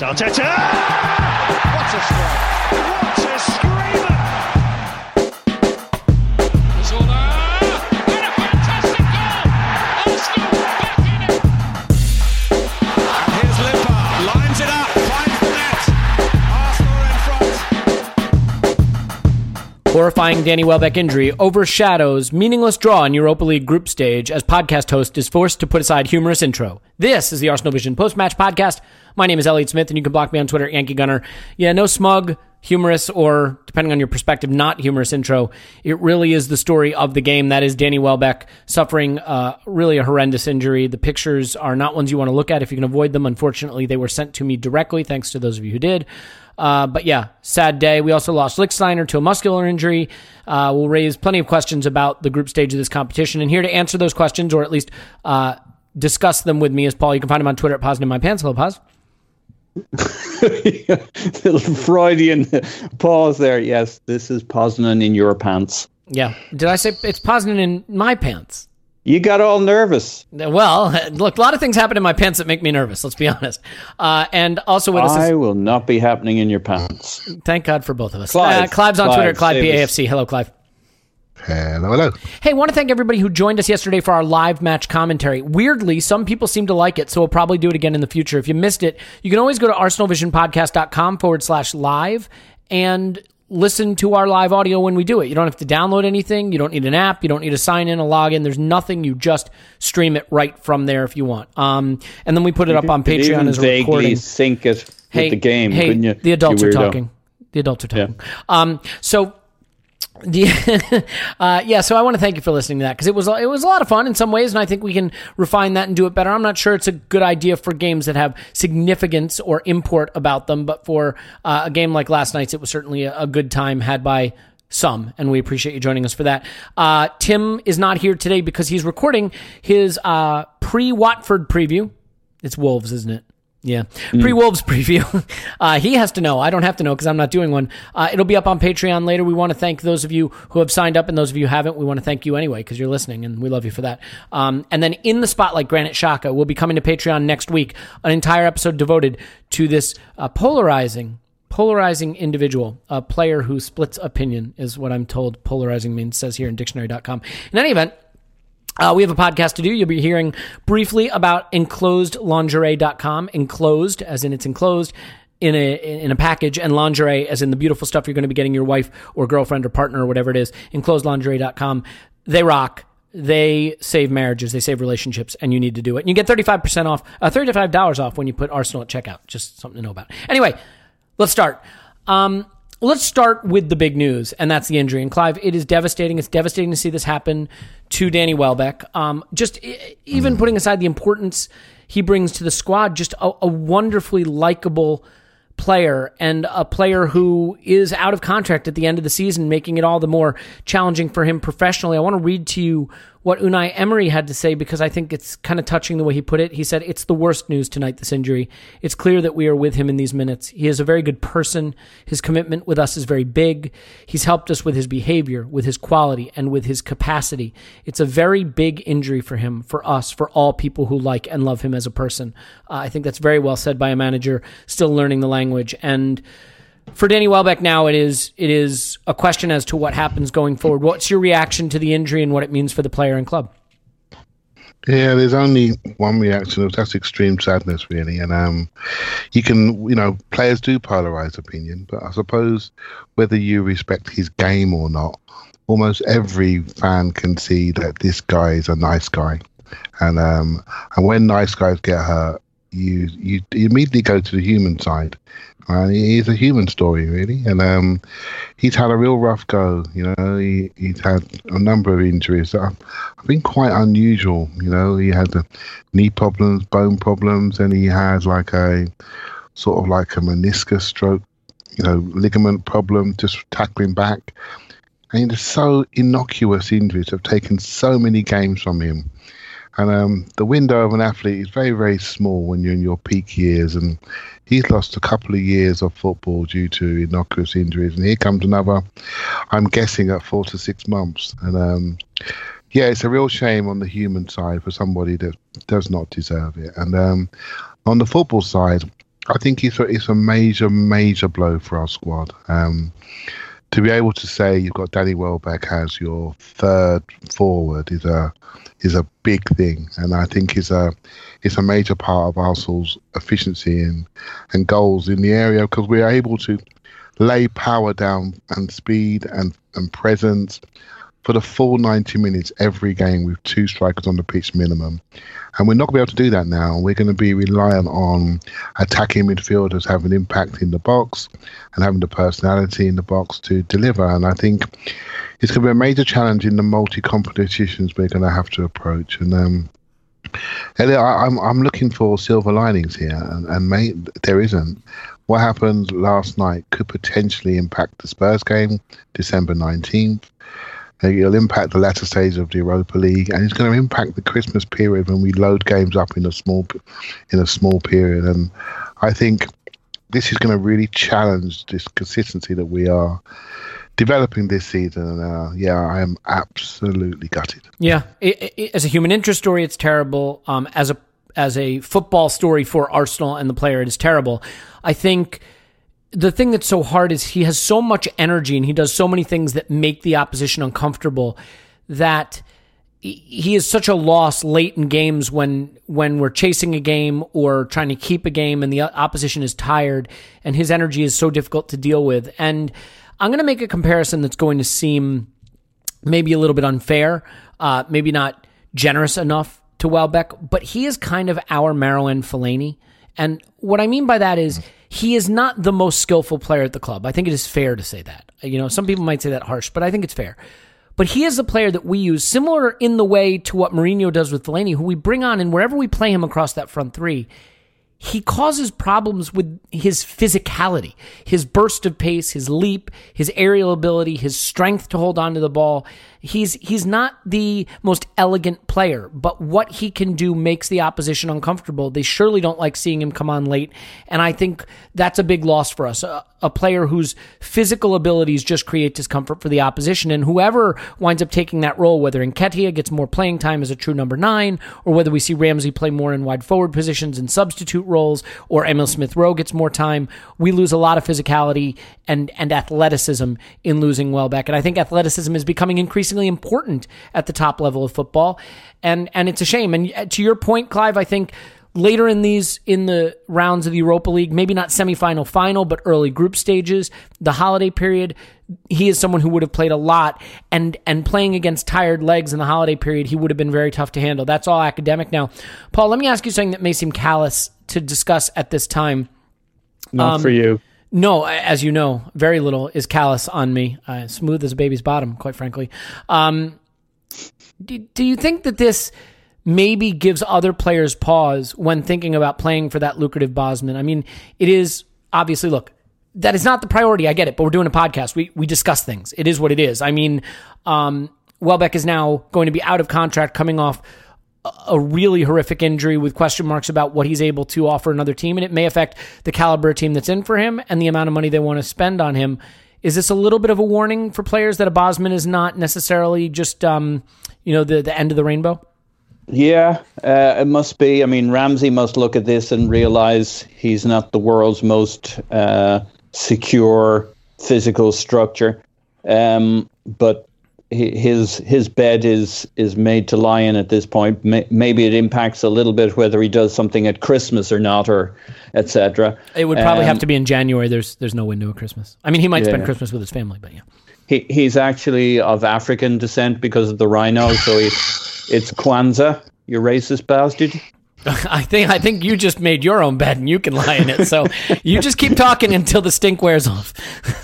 Arteta! What a strike! What a screamer! Zola! And a fantastic goal! Arsenal back in it! And here's Limpar, lines it up, finds the net. Arsenal in front. Horrifying Danny Welbeck injury overshadows meaningless draw in Europa League group stage as podcast host is forced to put aside humorous intro. This is the Arsenal Vision post-match podcast. My name is Elliot Smith, and you can block me on Twitter Yankee Gunner. Yeah, no smug, humorous, or depending on your perspective, not humorous intro. It really is the story of the game. That is Danny Welbeck suffering uh, really a horrendous injury. The pictures are not ones you want to look at if you can avoid them. Unfortunately, they were sent to me directly. Thanks to those of you who did. Uh, but yeah, sad day. We also lost Lichtsteiner to a muscular injury. Uh, we'll raise plenty of questions about the group stage of this competition. And here to answer those questions, or at least uh, discuss them with me, is Paul. You can find him on Twitter at in my pants. Hello, Paz. Little Freudian pause there. Yes, this is Poznan in your pants. Yeah. Did I say it's Poznan in my pants? You got all nervous. Well, look, a lot of things happen in my pants that make me nervous. Let's be honest. Uh, and also with I is, will not be happening in your pants. thank God for both of us. Clive. Uh, Clive's on Clive, Twitter Clive save us. PAFC. Hello, Clive. Hello, hello. Hey, want to thank everybody who joined us yesterday for our live match commentary. Weirdly, some people seem to like it, so we'll probably do it again in the future. If you missed it, you can always go to arsenalvisionpodcast.com forward slash live and listen to our live audio when we do it. You don't have to download anything. You don't need an app. You don't need to sign in, a login. There's nothing. You just stream it right from there if you want. Um, and then we put it up on Patreon even as a vaguely recording. sync it with Hey, the game, hey, couldn't you? the adults you are talking. The adults are talking. Um, so the uh, yeah, so I want to thank you for listening to that because it was it was a lot of fun in some ways, and I think we can refine that and do it better. I'm not sure it's a good idea for games that have significance or import about them, but for uh, a game like last night's, it was certainly a, a good time had by some, and we appreciate you joining us for that. Uh, Tim is not here today because he's recording his uh, pre Watford preview. It's Wolves, isn't it? Yeah. Pre Wolves preview. Uh, he has to know. I don't have to know because I'm not doing one. Uh, it'll be up on Patreon later. We want to thank those of you who have signed up and those of you who haven't. We want to thank you anyway because you're listening and we love you for that. Um, and then in the spotlight, Granit Xhaka will be coming to Patreon next week. An entire episode devoted to this uh, polarizing. Polarizing individual, a player who splits opinion is what I'm told polarizing means, says here in dictionary.com. In any event, uh, we have a podcast to do. You'll be hearing briefly about enclosedlingerie.com. Enclosed, as in it's enclosed in a in a package, and lingerie, as in the beautiful stuff you're going to be getting your wife or girlfriend or partner or whatever it is. Enclosedlingerie.com. They rock. They save marriages. They save relationships, and you need to do it. And you get 35% off, uh, $35 off when you put Arsenal at checkout. Just something to know about. Anyway, let's start. Um, let's start with the big news, and that's the injury. And Clive, it is devastating. It's devastating to see this happen to Danny Welbeck. Um, just e- even putting aside the importance he brings to the squad, just a, a wonderfully likable player and a player who is out of contract at the end of the season, making it all the more challenging for him professionally. I want to read to you what Unai Emery had to say because I think it's kind of touching the way he put it. He said, It's the worst news tonight, this injury. It's clear that we are with him in these minutes. He is a very good person. His commitment with us is very big. He's helped us with his behavior, with his quality, and with his capacity. It's a very big injury for him, for us, for all people who like and love him as a person. Uh, I think that's very well said by a manager still learning the language. And for Danny Welbeck now, it is it is a question as to what happens going forward. What's your reaction to the injury and what it means for the player and club? Yeah, there's only one reaction. That's extreme sadness, really. And um, you can, you know, players do polarize opinion, but I suppose whether you respect his game or not, almost every fan can see that this guy is a nice guy. And um, and when nice guys get hurt, you you, you immediately go to the human side. And he's a human story, really. And um, he's had a real rough go. You know, he, he's had a number of injuries that have, have been quite unusual. You know, he had knee problems, bone problems, and he had like a sort of like a meniscus stroke, you know, ligament problem, just tackling back. And it's so innocuous injuries have taken so many games from him. And um, the window of an athlete is very, very small when you're in your peak years. And he's lost a couple of years of football due to innocuous injuries. And here comes another, I'm guessing, at four to six months. And um, yeah, it's a real shame on the human side for somebody that does not deserve it. And um, on the football side, I think it's a, it's a major, major blow for our squad. Um, to be able to say you've got Danny Welbeck as your third forward is a is a big thing, and I think is a it's a major part of Arsenal's efficiency and and goals in the area because we're able to lay power down and speed and and presence for the full 90 minutes every game with two strikers on the pitch minimum. And we're not going to be able to do that now. We're going to be reliant on attacking midfielders having impact in the box and having the personality in the box to deliver. And I think it's going to be a major challenge in the multi competitions we're going to have to approach. And um, Elliot, I, I'm I'm looking for silver linings here, and, and there isn't. What happened last night could potentially impact the Spurs game, December nineteenth. It'll impact the latter stage of the Europa League, and it's going to impact the Christmas period when we load games up in a small, in a small period. And I think this is going to really challenge this consistency that we are developing this season. Uh, yeah, I am absolutely gutted. Yeah, it, it, as a human interest story, it's terrible. Um, as a as a football story for Arsenal and the player, it is terrible. I think the thing that's so hard is he has so much energy and he does so many things that make the opposition uncomfortable that he is such a loss late in games when when we're chasing a game or trying to keep a game and the opposition is tired and his energy is so difficult to deal with. And i'm going to make a comparison that's going to seem maybe a little bit unfair uh, maybe not generous enough to welbeck but he is kind of our marouane fellaini. And what i mean by that is he is not the most skillful player at the club. I think it is fair to say that. You know, some people might say that harsh, but I think it's fair. But he is a player that we use, similar in the way to what Mourinho does with Fellaini, who we bring on, and wherever we play him across that front three, he causes problems with his physicality, his burst of pace, his leap, his aerial ability, his strength to hold on to the ball. He's he's not the most elegant player, but what he can do makes the opposition uncomfortable. They surely don't like seeing him come on late, and I think that's a big loss for us. A, a player whose physical abilities just create discomfort for the opposition, and whoever winds up taking that role, whether Nketiah gets more playing time as a true number nine, or whether we see Ramsey play more in wide forward positions and substitute roles, or Emile Smith Rowe gets more time, we lose a lot of physicality and and athleticism in losing Welbeck, and I think athleticism is becoming increasingly important at the top level of football, and and it's a shame. And to your point, Clive, I think later in these in the rounds of the Europa League, maybe not semifinal, final, final, but early group stages, the holiday period, he is someone who would have played a lot and and playing against tired legs in the holiday period, he would have been very tough to handle. That's all academic now. Paul, let me ask you something that may seem callous to discuss at this time. Not Um, for you. No, as you know, very little is callous on me. Uh, smooth as a baby's bottom, quite frankly. Um, do, do you think that this maybe gives other players pause when thinking about playing for that lucrative Bosman? I mean, it is obviously, look, that is not the priority. I get it, but we're doing a podcast. We we discuss things. It is what it is. I mean, um, Welbeck is now going to be out of contract, coming off a really horrific injury with question marks about what he's able to offer another team, and it may affect the caliber team that's in for him and the amount of money they want to spend on him. Is this a little bit of a warning for players that a Bosman is not necessarily just, um, you know, the the end of the rainbow? Yeah, uh, it must be. I mean, Ramsey must look at this and realize he's not the world's most uh, secure physical structure. Um, but his his bed is is made to lie in at this point. Maybe it impacts a little bit whether he does something at Christmas or not, or etc. It would probably um, have to be in January. There's there's no window at Christmas. I mean, he might yeah. spend Christmas with his family, but yeah. He he's actually of African descent because of the rhino, so he, it's Kwanzaa. You racist bastard. I think I think you just made your own bed and you can lie in it. So you just keep talking until the stink wears off.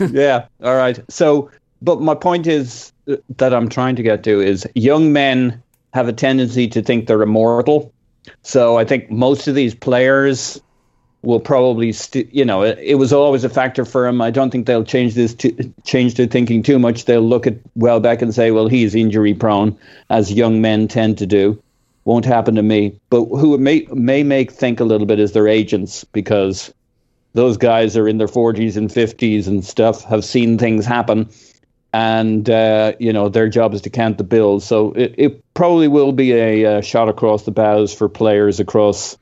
yeah. All right. So, but my point is that I'm trying to get to is young men have a tendency to think they're immortal. So I think most of these players will probably, st- you know, it, it, was always a factor for them. I don't think they'll change this to change their thinking too much. They'll look at Welbeck and say, well, he's injury prone, as young men tend to do. Won't happen to me. But who it may may make think a little bit is their agents because those guys are in their 40s and 50s and stuff, have seen things happen and uh, you know their job is to count the bills. So it, it probably will be a, a, shot across the bows for players across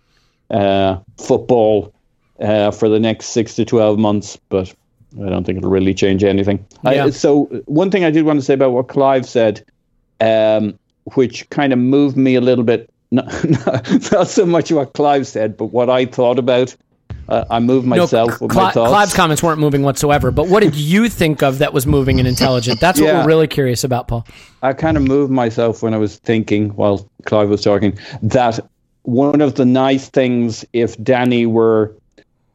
uh, football uh, for the next six to twelve months, but I don't think it'll really change anything. Yeah. I, so one thing I did want to say about what Clive said, um, which kind of moved me a little bit. Not, not so much what Clive said, but what I thought about uh, I moved myself no, with Cl- my thoughts. Clive's comments weren't moving whatsoever. But what did you think of that was moving and intelligent? That's what we're really curious about, Paul. I kind of moved myself when I was thinking while Clive was talking that one of the nice things if Danny were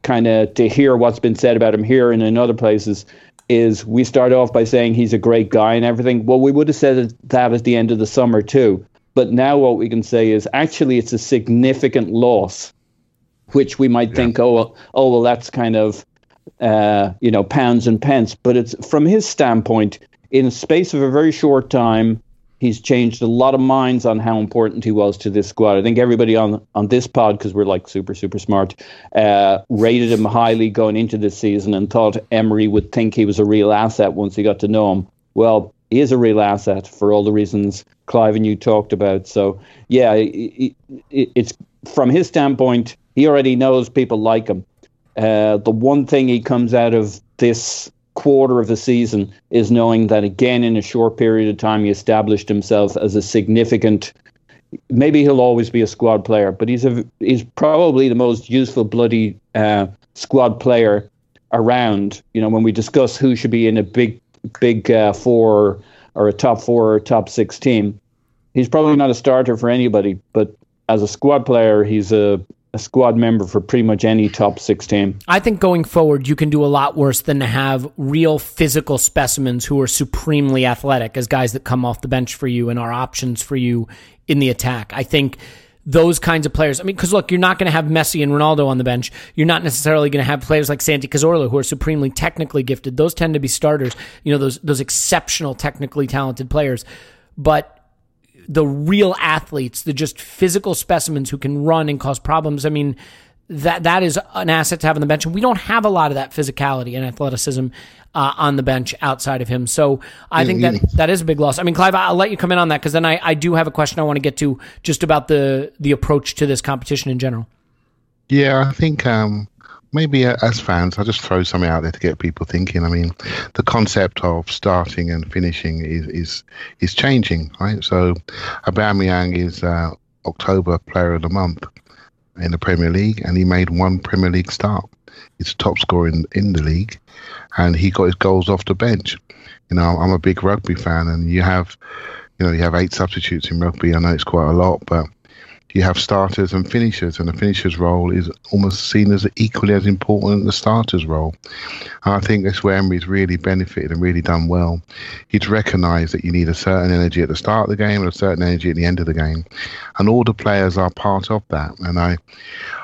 kind of to hear what's been said about him here and in other places is we start off by saying he's a great guy and everything. Well, we would have said that at the end of the summer too. But now what we can say is actually it's a significant loss which we might yeah. think, oh, well, oh, well, that's kind of, uh, you know, pounds and pence. But it's from his standpoint, in a space of a very short time, he's changed a lot of minds on how important he was to this squad. I think everybody on on this pod, because we're like super super smart, uh, rated him highly going into this season and thought Emery would think he was a real asset once he got to know him. Well, he is a real asset for all the reasons Clive and you talked about. So yeah, it, it, it's from his standpoint he already knows people like him. Uh, the one thing he comes out of this quarter of the season is knowing that again in a short period of time he established himself as a significant maybe he'll always be a squad player but he's a he's probably the most useful bloody uh, squad player around you know when we discuss who should be in a big big uh, four or a top four or top six team he's probably not a starter for anybody but as a squad player he's a a squad member for pretty much any top six team. I think going forward, you can do a lot worse than to have real physical specimens who are supremely athletic as guys that come off the bench for you and are options for you in the attack. I think those kinds of players. I mean, because look, you're not going to have Messi and Ronaldo on the bench. You're not necessarily going to have players like Santi Cazorla who are supremely technically gifted. Those tend to be starters. You know, those those exceptional technically talented players. But the real athletes, the just physical specimens who can run and cause problems. I mean, that that is an asset to have on the bench. And we don't have a lot of that physicality and athleticism uh, on the bench outside of him. So I think that that is a big loss. I mean, Clive, I'll let you come in on that because then I, I do have a question I want to get to just about the the approach to this competition in general. Yeah, I think um, maybe as fans, I'll just throw something out there to get people thinking. I mean, the concept of starting and finishing is is is changing, right? So, Aubameyang is uh, October Player of the Month in the Premier League, and he made one Premier League start. He's top scorer in, in the league, and he got his goals off the bench. You know, I'm a big rugby fan, and you have, you know, you have eight substitutes in rugby. I know it's quite a lot, but you have starters and finishers, and the finisher's role is almost seen as equally as important as the starter's role. And I think that's where Emery's really benefited and really done well. He's recognised that you need a certain energy at the start of the game and a certain energy at the end of the game, and all the players are part of that. And I,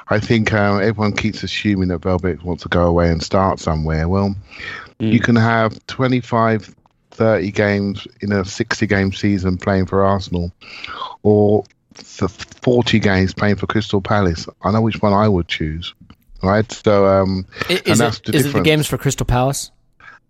I think uh, everyone keeps assuming that Welbeck wants to go away and start somewhere. Well, you can have 25 30 games in a 60 game season playing for Arsenal or for 40 games playing for Crystal Palace. I know which one I would choose. Right? So, um, I- Is, that's it, the is it the games for Crystal Palace?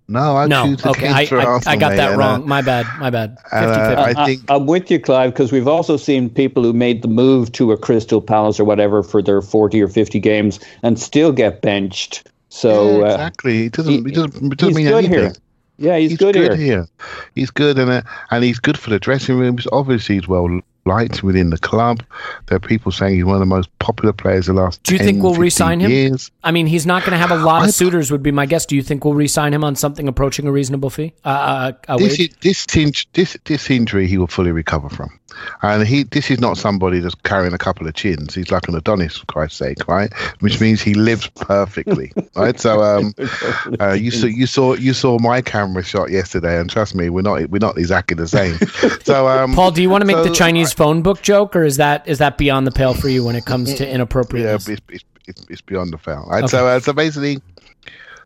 No, I No. choose the Okay, games I, for I, Arsenal. I got that and, wrong. uh, My bad. My bad. 50 uh, I I, think I'm with you, Clive, because we've also seen people who made the move to a Crystal Palace or whatever for their 40 or 50 games and still get benched. So yeah, uh, exactly. It doesn't. he- it doesn't, it doesn't he's mean good anything. here. Yeah, he's, good, here. He's good, and uh, and he's good for the dressing rooms. Obviously, he's well liked within the club. There are people saying he's one of the most popular players the last. Do you 10, think we'll 15 re-sign him? Years. I mean, he's not going to have a lot of I- suitors. Would be my guess. Do you think we'll re-sign him on something approaching a reasonable fee? Uh, uh, a This is, this, this this injury he will fully recover from, and he this is not somebody that's carrying a couple of chins. He's like an Adonis, for Christ's sake, right? Which means he lives perfectly, right? So um, uh, you saw you saw you saw my camera shot yesterday, and trust me, we're not we're not exactly the same. So um, Paul, do you want to make so the Chinese phone book joke, or is that is that beyond the pale for you when it comes to inappropriate? Yeah, it's, it's, it's, it's beyond the pale. Right? So, uh, so basically,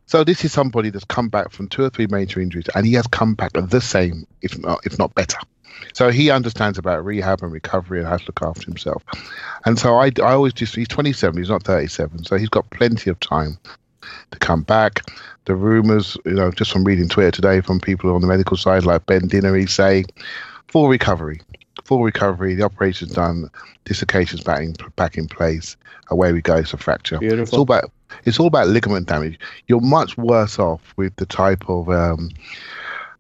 so this is somebody that's come back from two or three major injuries, and he has come back the same, if not if not better. So he understands about rehab and recovery and has to look after himself. And so I, I always just he's 27, he's not 37, so he's got plenty of time to come back. The rumours, you know, just from reading Twitter today from people on the medical side like Ben Dinnery say full recovery, full recovery. The operation's done, dislocation's back in, back in place. Away we go. It's a fracture. Beautiful. It's all about it's all about ligament damage. You're much worse off with the type of um,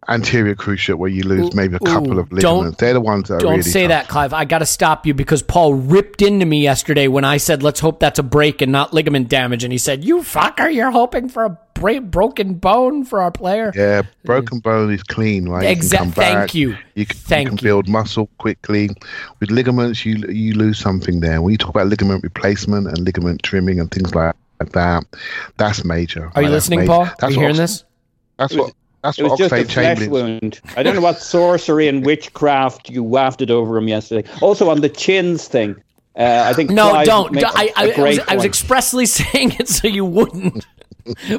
anterior cruciate where you lose maybe a couple ooh, of ligaments. They're the ones that are Don't really say tough. that, Clive. I got to stop you because Paul ripped into me yesterday when I said, "Let's hope that's a break and not ligament damage," and he said, "You fucker, you're hoping for a bra- broken bone for our player." Yeah, broken bone is clean, right? You can Exact- come thank you. You can, Thank you can you. build muscle quickly. With ligaments, you you lose something there. When you talk about ligament replacement and ligament trimming and things like that, that's major. Are you right? Listening. Paul? That's Are you hearing this? That's what. That's It what was just a flesh Chamberlain. wound. I don't know what sorcery and witchcraft you wafted over him yesterday. Also on the chins thing. Uh, I think No, Clive don't. makes I, I, a I, was, great I was point. expressly saying it so you wouldn't.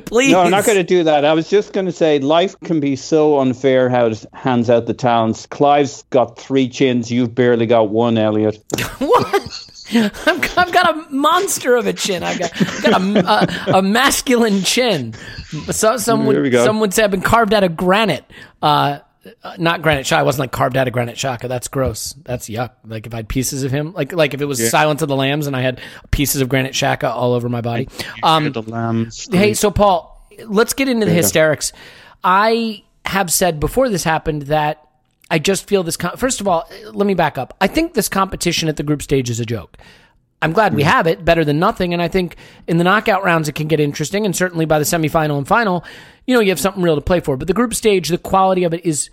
Please. No, I'm not going to do that. I was just going to say life can be so unfair how it hands out the talents. Clive's got three chins. You've barely got one, Elliot. What? I've, I've got a monster of a chin. I've got, I've got a, a, a masculine chin. So, some, would, some would say I've been carved out of granite. Uh, uh, not Granit Xhaka. I wasn't like carved out of Granit Xhaka. That's gross. That's yuck. Like if I had pieces of him, like like if it was Silence of the Lambs and I had pieces of Granit Xhaka all over my body. Um, the lambs. Hey, so Paul, let's get into the hysterics. I have said before this happened that I just feel this. Com- First of all, let me back up. I think this competition at the group stage is a joke. I'm glad we have it, better than nothing. And I think in the knockout rounds it can get interesting, and certainly by the semifinal and final, you know, you have something real to play for. But the group stage, the quality of it is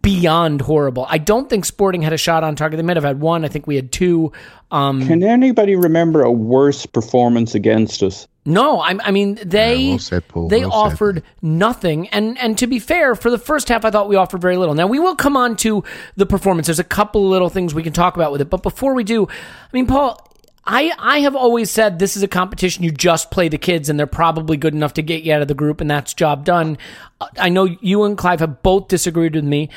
beyond horrible. I don't think Sporting had a shot on target. They might have had one. I think we had two. Um, Can anybody remember a worse performance against us? No, I, I mean they Yeah, well said, Paul. they Well said. offered nothing, and and to be fair, for the first half, I thought we offered very little. Now we will come on to the performance. There's a couple of little things we can talk about with it, but before we do, I mean, Paul, I I have always said this is a competition you just play the kids, and they're probably good enough to get you out of the group, and that's job done. I know you and Clive have both disagreed with me.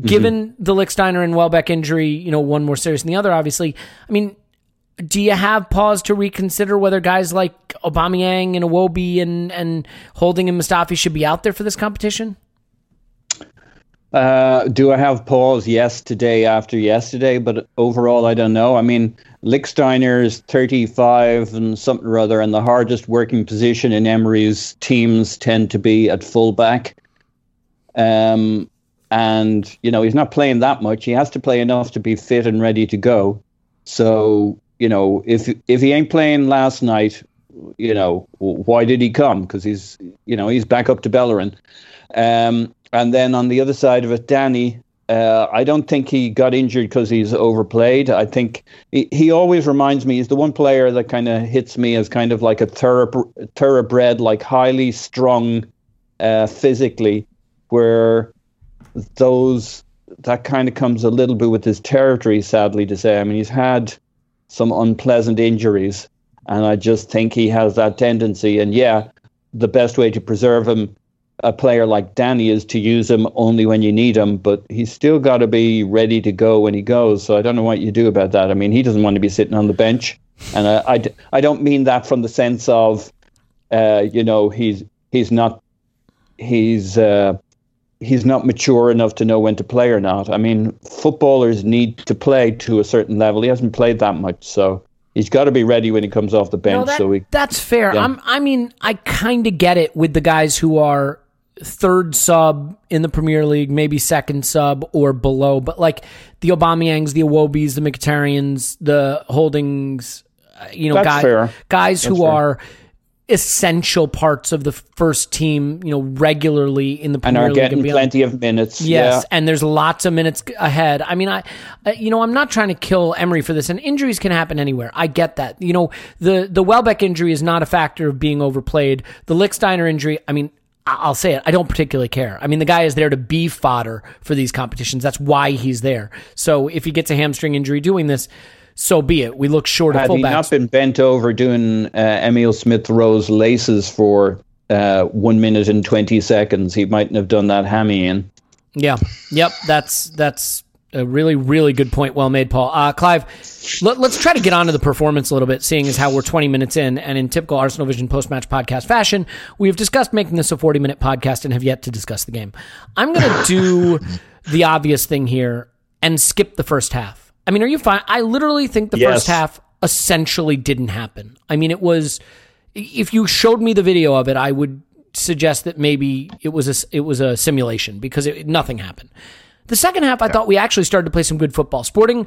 Given mm-hmm. the Lichtsteiner and Welbeck injury, you know, one more serious than the other, obviously. I mean, do you have pause to reconsider whether guys like Aubameyang and Iwobi and and Holding and Mustafi should be out there for this competition? Uh, do I have pause? Yes, today after yesterday, but overall, I don't know. I mean, Lichtsteiner is 35 and something or other, and the hardest working position in Emery's teams tend to be at fullback. Um, and you know he's not playing that much. He has to play enough to be fit and ready to go. So you know if if he ain't playing last night, you know why did he come? Because he's you know he's back up to Bellerin. Um, and then on the other side of it, Danny, Uh, I don't think he got injured because he's overplayed. I think he, he always reminds me, he's the one player that kind of hits me as kind of like a thoroughbred, like highly strung uh, physically, where those that kind of comes a little bit with his territory, sadly to say. I mean, he's had some unpleasant injuries, and I just think he has that tendency. And yeah, the best way to preserve him a player like Danny is to use him only when you need him, but he's still got to be ready to go when he goes. So I don't know what you do about that. I mean, he doesn't want to be sitting on the bench, and I, I, I don't mean that from the sense of, uh, you know, he's he's not he's uh, he's not mature enough to know when to play or not. I mean, footballers need to play to a certain level. He hasn't played that much, so he's got to be ready when he comes off the bench. No, that, so we, that's fair. Yeah. I'm, I mean, I kind of get it with the guys who are third sub in the Premier League, maybe second sub or below. But like the Aubameyangs, the Iwobis, the Mkhitaryan's, the Holdings, uh, you know, That's guys, fair. guys That's who fair. are essential parts of the first team, you know, regularly in the and Premier are League getting and plenty of minutes. Yes, Yeah. and there's lots of minutes ahead. I mean, I, you know, I'm not trying to kill Emery for this, and injuries can happen anywhere. I get that. You know, the the Welbeck injury is not a factor of being overplayed. The Lichtsteiner injury, I mean. I'll say it. I don't particularly care. I mean, the guy is there to be fodder for these competitions. That's why he's there. So if he gets a hamstring injury doing this, so be it. We look short of Had he fullbacks. not been bent over doing uh, Emile Smith Rowe's laces for uh, one minute and 20 seconds, he mightn't have done that hammy in. Yeah. Yep. That's that's a really really good point. Well made, Paul. Uh, Clive, let, us try to get on to the performance a little bit, seeing as how we're 20 minutes in, and in typical Arsenal Vision post match podcast fashion, we have discussed making this a 40 minute podcast and have yet to discuss the game. I'm going to do the obvious thing here and skip the first half. I mean, are you fine? I literally think the Yes. first half essentially didn't happen. I mean, it was. If you showed me the video of it, I would suggest that maybe it was a it was a simulation because it, nothing happened. The second half, I thought we actually started to play some good football. Sporting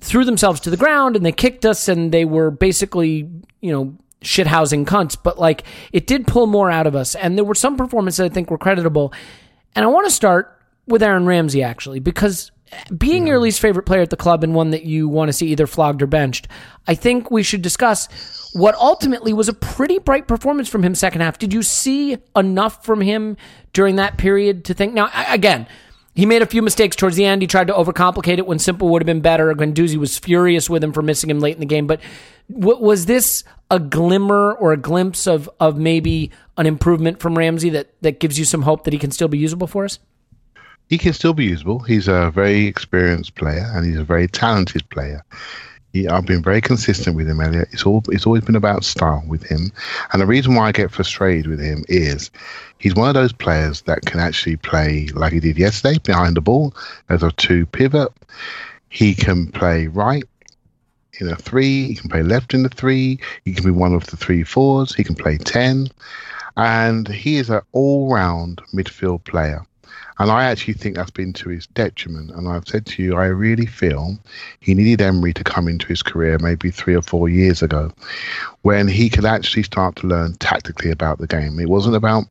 threw themselves to the ground and they kicked us, and they were basically you know shithousing cunts. But like it did pull more out of us, and there were some performances I think were creditable. And I want to start with Aaron Ramsey actually because being your least favorite player at the club and one that you want to see either flogged or benched, I think we should discuss what ultimately was a pretty bright performance from him second half. Did you see enough from him during that period to think? Now, again, he made a few mistakes towards the end. He tried to overcomplicate it when simple would have been better. Guendouzi was furious with him for missing him late in the game. But w- was this a glimmer or a glimpse of of maybe an improvement from Ramsey that that gives you some hope that he can still be usable for us? He can still be usable. He's a very experienced player and he's a very talented player. He, I've been very consistent with him, Elliot. It's all it's always been about style with him, and the reason why I get frustrated with him is he's one of those players that can actually play like he did yesterday behind the ball as a two pivot. He can play right in a three. He can play left in the three. He can be one of the three fours. He can play ten, and he is an all-round midfield player. And I actually think that's been to his detriment. And I've said to you, I really feel he needed Emery to come into his career maybe three or four years ago when he could actually start to learn tactically about the game. It wasn't about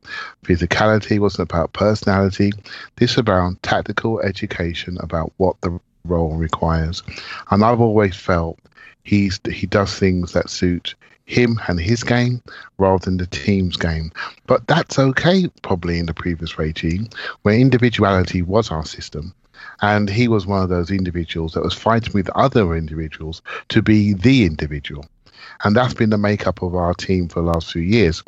physicality, it wasn't about personality. This is about tactical education about what the role requires. And I've always felt he's he does things that suit him and his game rather than the team's game. But that's okay, probably in the previous regime, where individuality was our system. And he was one of those individuals that was fighting with other individuals to be the individual. And that's been the makeup of our team for the last few years.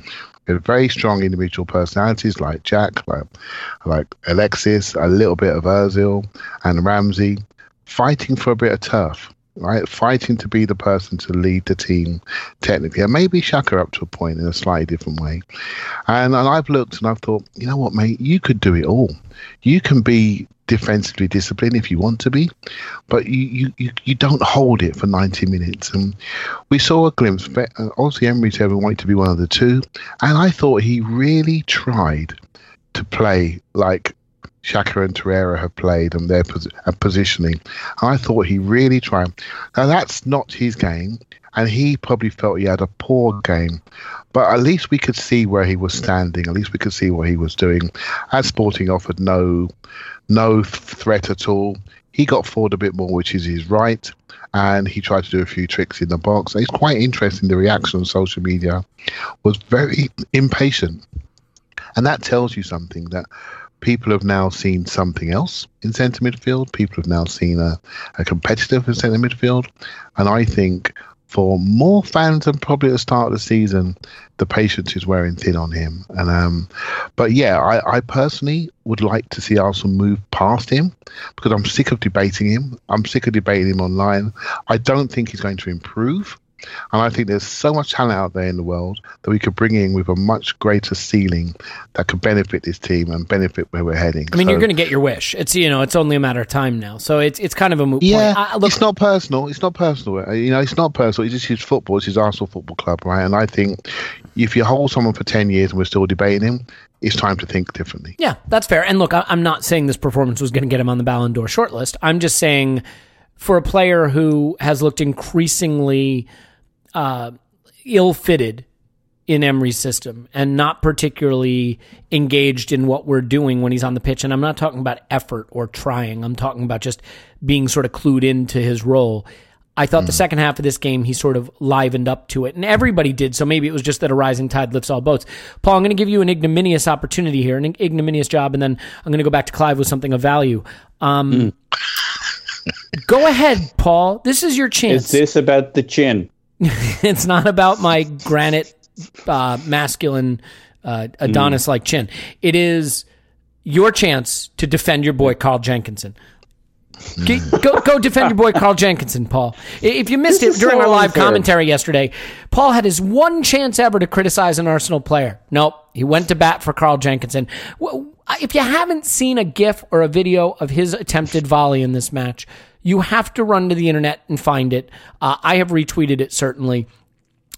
We have very strong individual personalities like Jack, like, like Alexis, a little bit of Ozil and Ramsey, fighting for a bit of turf right? Fighting to be the person to lead the team technically, and maybe Xhaka up to a point in a slightly different way. And and I've looked and I've thought, you know what, mate, you could do it all. You can be defensively disciplined if you want to be, but you you, you, don't hold it for 90 minutes. And we saw a glimpse. Uh, obviously, Emery said wanted to be one of the two, and I thought he really tried to play like Xhaka and Torreira have played and their pos- uh, positioning. I thought he really tried. Now that's not his game, and he probably felt he had a poor game. but at least we could see where he was standing. At least we could see what he was doing. As Sporting offered no no threat at all. He got forward a bit more, which is his right, and he tried to do a few tricks in the box. It's quite interesting. The reaction on social media was very impatient, and that tells you something that people have now seen something else in centre midfield. People have now seen a, a competitive in centre midfield, and I think for more fans than probably at the start of the season, the patience is wearing thin on him. And um, but yeah, I, I personally would like to see Arsenal move past him because I'm sick of debating him. I'm sick of debating him online. I don't think he's going to improve. And I think there's so much talent out there in the world that we could bring in with a much greater ceiling that could benefit this team and benefit where we're heading. I mean, So- you're going to get your wish. It's you know, it's only a matter of time now. So it's it's kind of a moot Yeah, point. I, look, it's not personal. It's not personal. Uh, You know, it's not personal. It's just his football. It's his Arsenal Football Club, right? And I think if you hold someone for ten years and we're still debating him, it's time to think differently. Yeah, that's fair. And look, I'm not saying this performance was going to get him on the Ballon d'Or shortlist. I'm just saying for a player who has looked increasingly uh, ill-fitted in Emery's system and not particularly engaged in what we're doing when he's on the pitch. And I'm not talking about effort or trying. I'm talking about just being sort of clued into his role. I thought the second half of this game, he sort of livened up to it, and everybody did. So maybe it was just that a rising tide lifts all boats. Paul, I'm going to give you an ignominious opportunity here, an ignominious job, and then I'm going to go back to Clive with something of value. Um, Go ahead, Paul. This is your chance. Is this about the chin? it's not about my granite, uh, masculine, uh, Adonis like chin. It is your chance to defend your boy Carl Jenkinson. G- Go, go defend your boy Carl Jenkinson, Paul. If you missed This it during so our live unfair. commentary yesterday, Paul had his one chance ever to criticize an Arsenal player. Nope, he went to bat for Carl Jenkinson. If you haven't seen a GIF or a video of his attempted volley in this match, you have to run to the internet and find it. Uh, I have retweeted it certainly.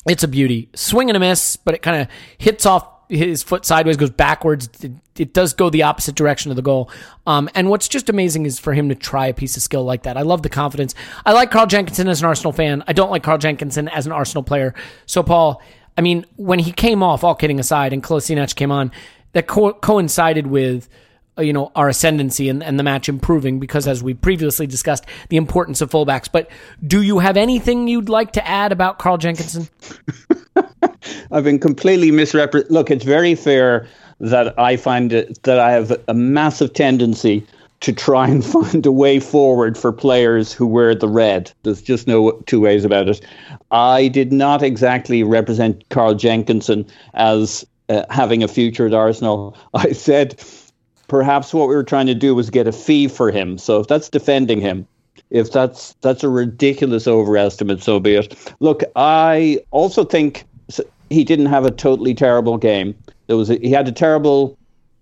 It's a beauty. Swing and a miss, but it kind of hits off his foot sideways, goes backwards. It, it does go the opposite direction of the goal. Um, and what's just amazing is for him to try a piece of skill like that. I love the confidence. I like Carl Jenkinson as an Arsenal fan. I don't like Carl Jenkinson as an Arsenal player. So, Paul, I mean, when he came off, all kidding aside, and Kolasinac came on, that co- coincided with you know our ascendancy and, and the match improving because as we previously discussed the importance of fullbacks but do you have anything you'd like to add about carl jenkinson I've been completely misrepresented. Look, it's very fair that I find it, that I have a massive tendency to try and find a way forward for players who wear the red. There's just no two ways about it. I did not exactly represent Carl Jenkinson as uh, having a future at Arsenal. I said perhaps what we were trying to do was get a fee for him. So if that's defending him, if that's that's a ridiculous overestimate, so be it. Look, I also think he didn't have a totally terrible game. There was a, he had a terrible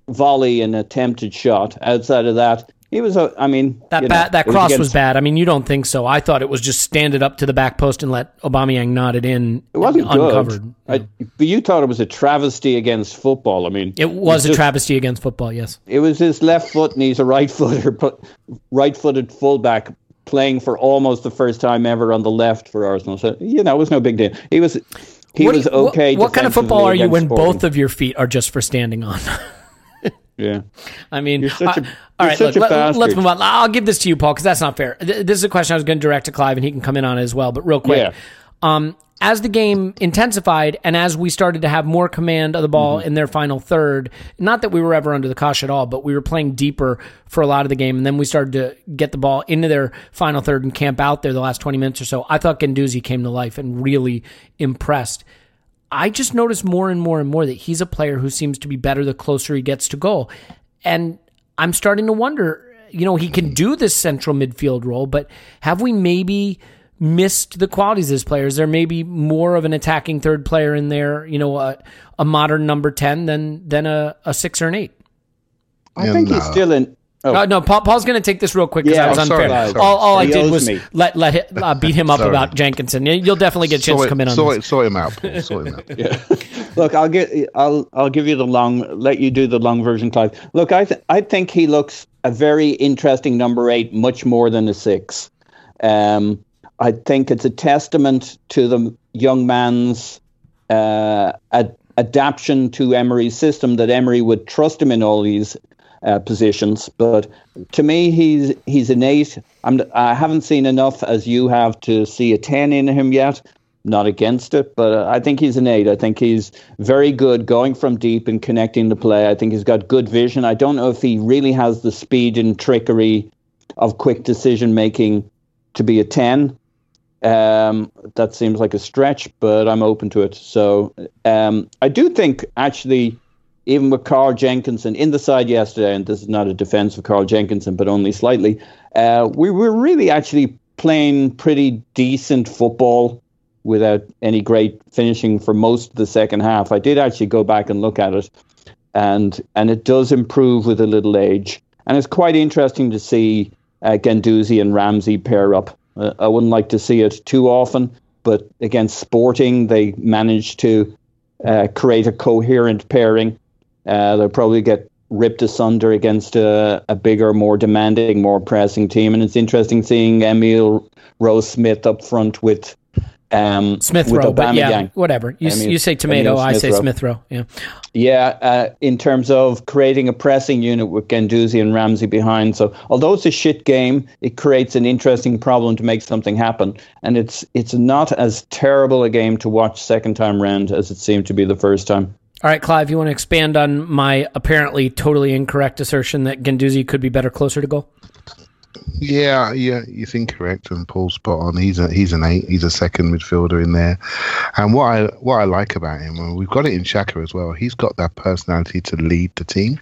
volley and attempted shot. Outside of that, he was. a- I mean, that you know, that cross was against- bad i mean you don't think so i thought it was just stand it up to the back post and let Aubameyang nod it in It wasn't uncovered. I, but you thought it was a travesty against football. I mean, it was a just- travesty against football yes It was his left foot, and he's a right footer, right-footed fullback playing for almost the first time ever on the left for Arsenal. So you know, it was no big deal. He was he what, was you- okay. what, kind of football are you when Sporting. both of your feet are just for standing on Yeah, I mean, You're such a- you're all right. such look, a let, us move on. I'll give this to you, Paul, because that's not fair. This is a question I was going to direct to Clive, and he can come in on it as well. But real quick, Yeah. um, as the game intensified and as we started to have more command of the ball Mm-hmm. in their final third, not that we were ever under the cosh at all, but we were playing deeper for a lot of the game, and then we started to get the ball into their final third and camp out there the last twenty minutes or so. I thought Guendouzi came to life and really impressed. I just notice more and more and more that he's a player who seems to be better the closer he gets to goal. And I'm starting to wonder, you know, he can do this central midfield role, but have we maybe missed the qualities of this player? Is there maybe more of an attacking third player in there, you know, a, a modern number 10 than than a, a six or an eight? I Yeah, think he's still in. Oh, Uh, no, Paul, Paul's going to take this real quick because Yeah, I was unfair. sorry, sorry. all all I did was me. let let him, uh, beat him up about Jenkinson. You'll definitely get a chance Sort, to come in on sort, this. sort him out, Paul. Sort him out. Look, I'll get I'll I'll give you the long let you do the long version, Clive. Look, I th- I think he looks a very interesting number eight, much more than a six. Um, I think it's a testament to the young man's uh, ad- adaptation to Emery's system that Emery would trust him in all these uh, positions. But to me, he's he's innate. I'm, I haven't seen enough as you have to see a ten in him yet. Not against it, but I think he's an eight. I think he's very good going from deep and connecting the play. I think he's got good vision. I don't know if he really has the speed and trickery of quick decision making to be a 10. Um, that seems like a stretch, but I'm open to it. So um, I do think, actually, even with Carl Jenkinson in the side yesterday, and this is not a defense of Carl Jenkinson, but only slightly, uh, we were really actually playing pretty decent football without any great finishing for most of the second half. I did actually go back and look at it, and and it does improve with a little age, and it's quite interesting to see uh, Guendouzi and Ramsey pair up. Uh, I wouldn't like to see it too often, but against Sporting, they managed to uh, create a coherent pairing. Uh, they'll probably get ripped asunder against a, a, bigger, more demanding, more pressing team. And it's interesting seeing Emil Rose Smith up front with um, Smith Rowe, but yeah, whatever. You, you say tomato, I say Smith Rowe. Yeah, yeah. Uh, in terms of creating a pressing unit with Guendouzi and Ramsey behind, so although it's a shit game, it creates an interesting problem to make something happen, and it's it's not as terrible a game to watch second time round as it seemed to be the first time. All right, Clive, you want to expand on my apparently totally incorrect assertion that Guendouzi could be better closer to goal? Yeah, yeah, you think correct, and Paul's spot on. He's a he's an eight. He's a second midfielder in there, and what I what I like about him, and we've got it in Xhaka as well. He's got that personality to lead the team.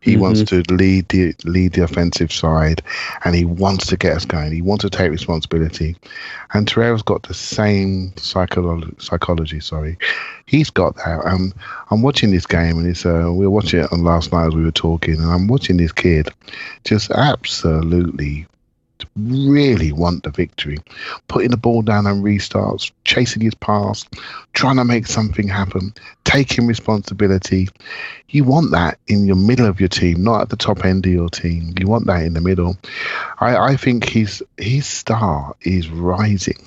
He mm-hmm. wants to lead the lead the offensive side, and he wants to get us going. He wants to take responsibility, and Torreira's got the same psychology. Psychology, sorry, he's got that. Um, I'm watching this game, and it's uh, we were watching it on last night as we were talking, and I'm watching this kid just absolutely really want the victory. Putting the ball down and restarts, chasing his pass, trying to make something happen, taking responsibility. You want that in your middle of your team, not at the top end of your team. You want that in the middle. I, I think his his star is rising.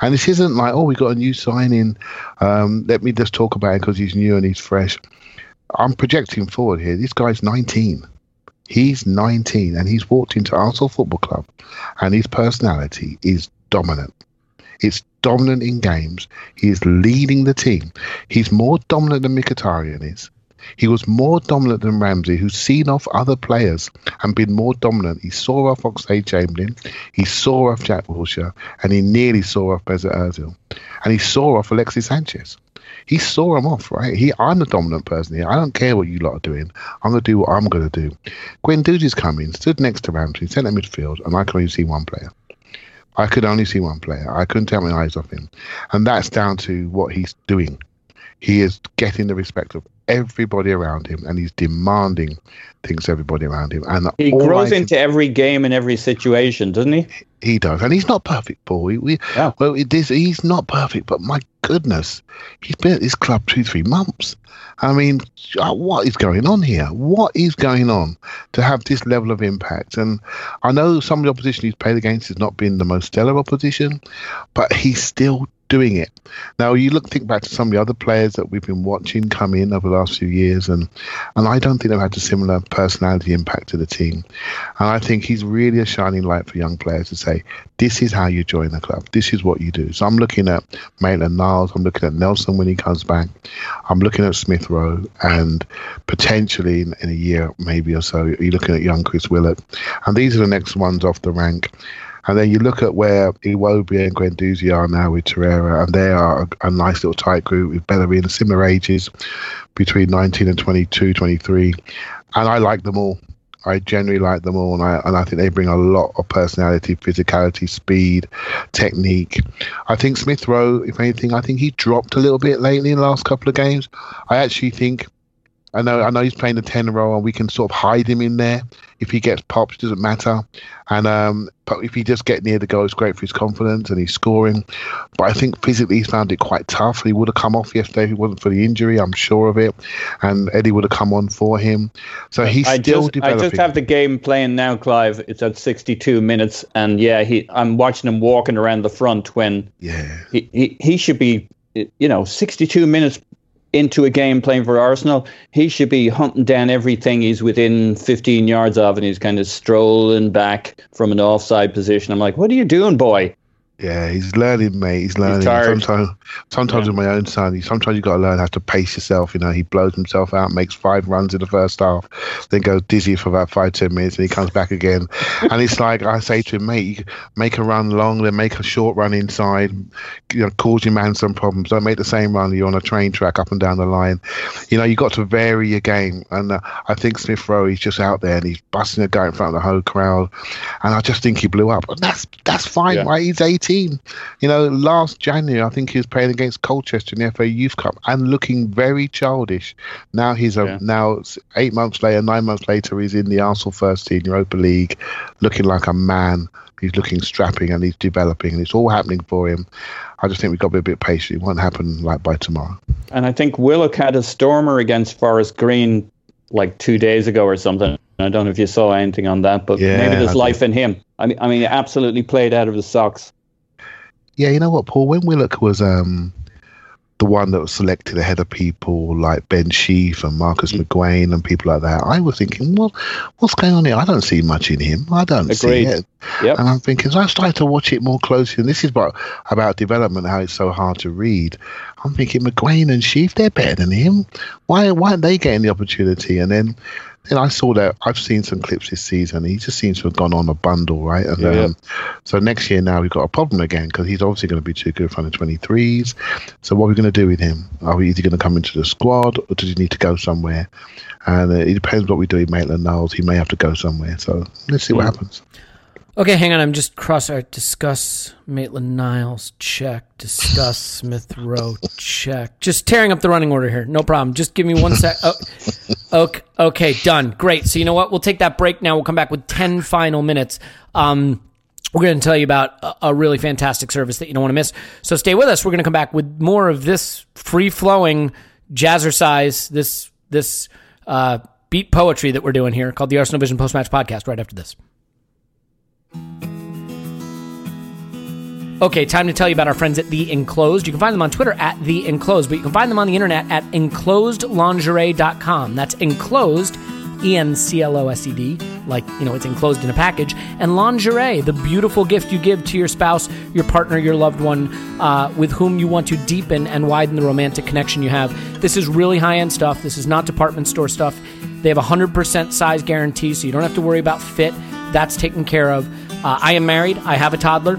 And this isn't like, oh, we got a new signing. Um, let me just talk about it because he's new and he's fresh. I'm projecting forward here. This guy's 19. He's 19 and he's walked into Arsenal Football Club and his personality is dominant. It's dominant in games. He is leading the team. He's more dominant than Mkhitaryan is. He was more dominant than Ramsey, who's seen off other players and been more dominant. He saw off Oxlade-Chamberlain, he saw off Jack Wilshere, and he nearly saw off Mesut Ozil. And he saw off Alexis Sanchez he saw him off, right? He, I'm the dominant person here. I don't care what you lot are doing. I'm going to do what I'm going to do. Quinn Guendouzi's coming, stood next to Ramsey, centre midfield, and I can only see one player. I could only see one player. I couldn't take my eyes off him. And that's down to what he's doing. He is getting the respect of everybody around him and he's demanding things everybody around him. And he grows into every game and every situation, doesn't he? He does, and he's not perfect, Paul. We, we yeah. well, it is. He's not perfect, but my goodness, he's been at this club two, three months. I mean, uh, what is going on here? What is going on to have this level of impact? And I know some of the opposition he's played against has not been the most stellar opposition, but he's still doing it. Now you look think back to some of the other players that we've been watching come in over the last few years, and and I don't think they've had a similar personality impact to the team. And I think he's really a shining light for young players to say, this is how you join the club. This is what you do. So I'm looking at Maitland Niles. I'm looking at Nelson when he comes back. I'm looking at Smith Rowe, and potentially in, in a year maybe or so, you're looking at young Chris Willock, and these are the next ones off the rank. And then you look at where Iwobi and Guendouzi are now with Torreira, and they are a, a nice little tight group with Bellerin, similar ages, between 19 and 22, 23. And I like them all. I generally like them all, and I and I think they bring a lot of personality, physicality, speed, technique. I think Smith Rowe, if anything, I think he dropped a little bit lately in the last couple of games. I actually think I know I know he's playing the ten role and we can sort of hide him in there. If he gets pops, doesn't matter. And um, but if he just get near the goal, it's great for his confidence and he's scoring. But I think physically he's found it quite tough. He would have come off yesterday if it wasn't for the injury. I'm sure of it. And Eddie would have come on for him. So he's I still just, developing. I just have the game playing now, Clive. It's at 62 minutes, and yeah, he I'm watching him walking around the front when yeah he he, he should be you know, 62 minutes into a game playing for Arsenal, he should be hunting down everything he's within 15 yards of, and he's kind of strolling back from an offside position. I'm like, what are you doing, boy? Yeah, he's learning, mate. He's learning. tired. sometimes, sometimes with my own son, you- sometimes you got to learn how to pace yourself. You know, he blows himself out, makes five runs in the first half, then goes dizzy for about five, ten minutes, and he comes back again. and it's like I say to him, mate, make a run long, then make a short run inside. You know, cause your man some problems. Don't make the same run. You're on a train track up and down the line. You know, you got to vary your game. And uh, I think Smith Rowe, he's just out there and he's busting a guy in front of the whole crowd. And I just think he blew up. And that's that's fine, Yeah. right? He's 18. You know, last January, I think he was playing against Colchester in the FA Youth Cup and looking very childish. Now he's a Yeah. now eight months later, nine months later, he's in the Arsenal first team Europa League, looking like a man. He's looking strapping and he's developing, and it's all happening for him. I just think we've got to be a bit patient. It won't happen like by tomorrow. And I think Willock had a stormer against Forest Green like two days ago or something. I don't know if you saw anything on that, but Yeah, maybe there's I life in him. I mean, I mean, absolutely played out of his socks. Yeah, you know what, Paul? When Willock was um, the one that was selected ahead of people like Ben Sheaf and Marcus McGuane and people like that, I was thinking, well, what's going on here? I don't see much in him. I don't see Agreed. it. Yep. And I'm thinking, so I started to watch it more closely, and this is about about development, how it's so hard to read. I'm thinking McGuane and Sheaf, they're better than him. Why why aren't they getting the opportunity? And then then I saw that I've seen some clips this season. He just seems to have gone on a bundle, right? And Yeah. um, so next year now we've got a problem again because he's obviously going to be too good for of 23s. So what are we going to do with him? Are we either going to come into the squad or does he need to go somewhere? And uh, it depends what we do with Maitland Niles. He may have to go somewhere. So let's see what happens. Okay, hang on. I'm just cross out. Discuss Maitland Niles. Check. Discuss Smith Rowe. Check. Just tearing up the running order here. No problem. Just give me one sec. Oh, okay, okay, done. Great. So you know what? We'll take that break now. We'll come back with ten final minutes. Um, we're going to tell you about a, a really fantastic service that you don't want to miss. So stay with us. We're going to come back with more of this free flowing jazzercise. This this uh, beat poetry that we're doing here called the Arsenal Vision Post Match Podcast. Right after this. Okay, time to tell you about our friends at The Enclosed. You can find them on Twitter at The Enclosed, but you can find them on the internet at enclosedlingerie.com. That's enclosed, E N C L O S E D, like, you know, it's enclosed in a package. And lingerie, the beautiful gift you give to your spouse, your partner, your loved one, uh, with whom you want to deepen and widen the romantic connection you have. This is really high end stuff. This is not department store stuff. They have a 100% size guarantee, so you don't have to worry about fit. That's taken care of. Uh, I am married, I have a toddler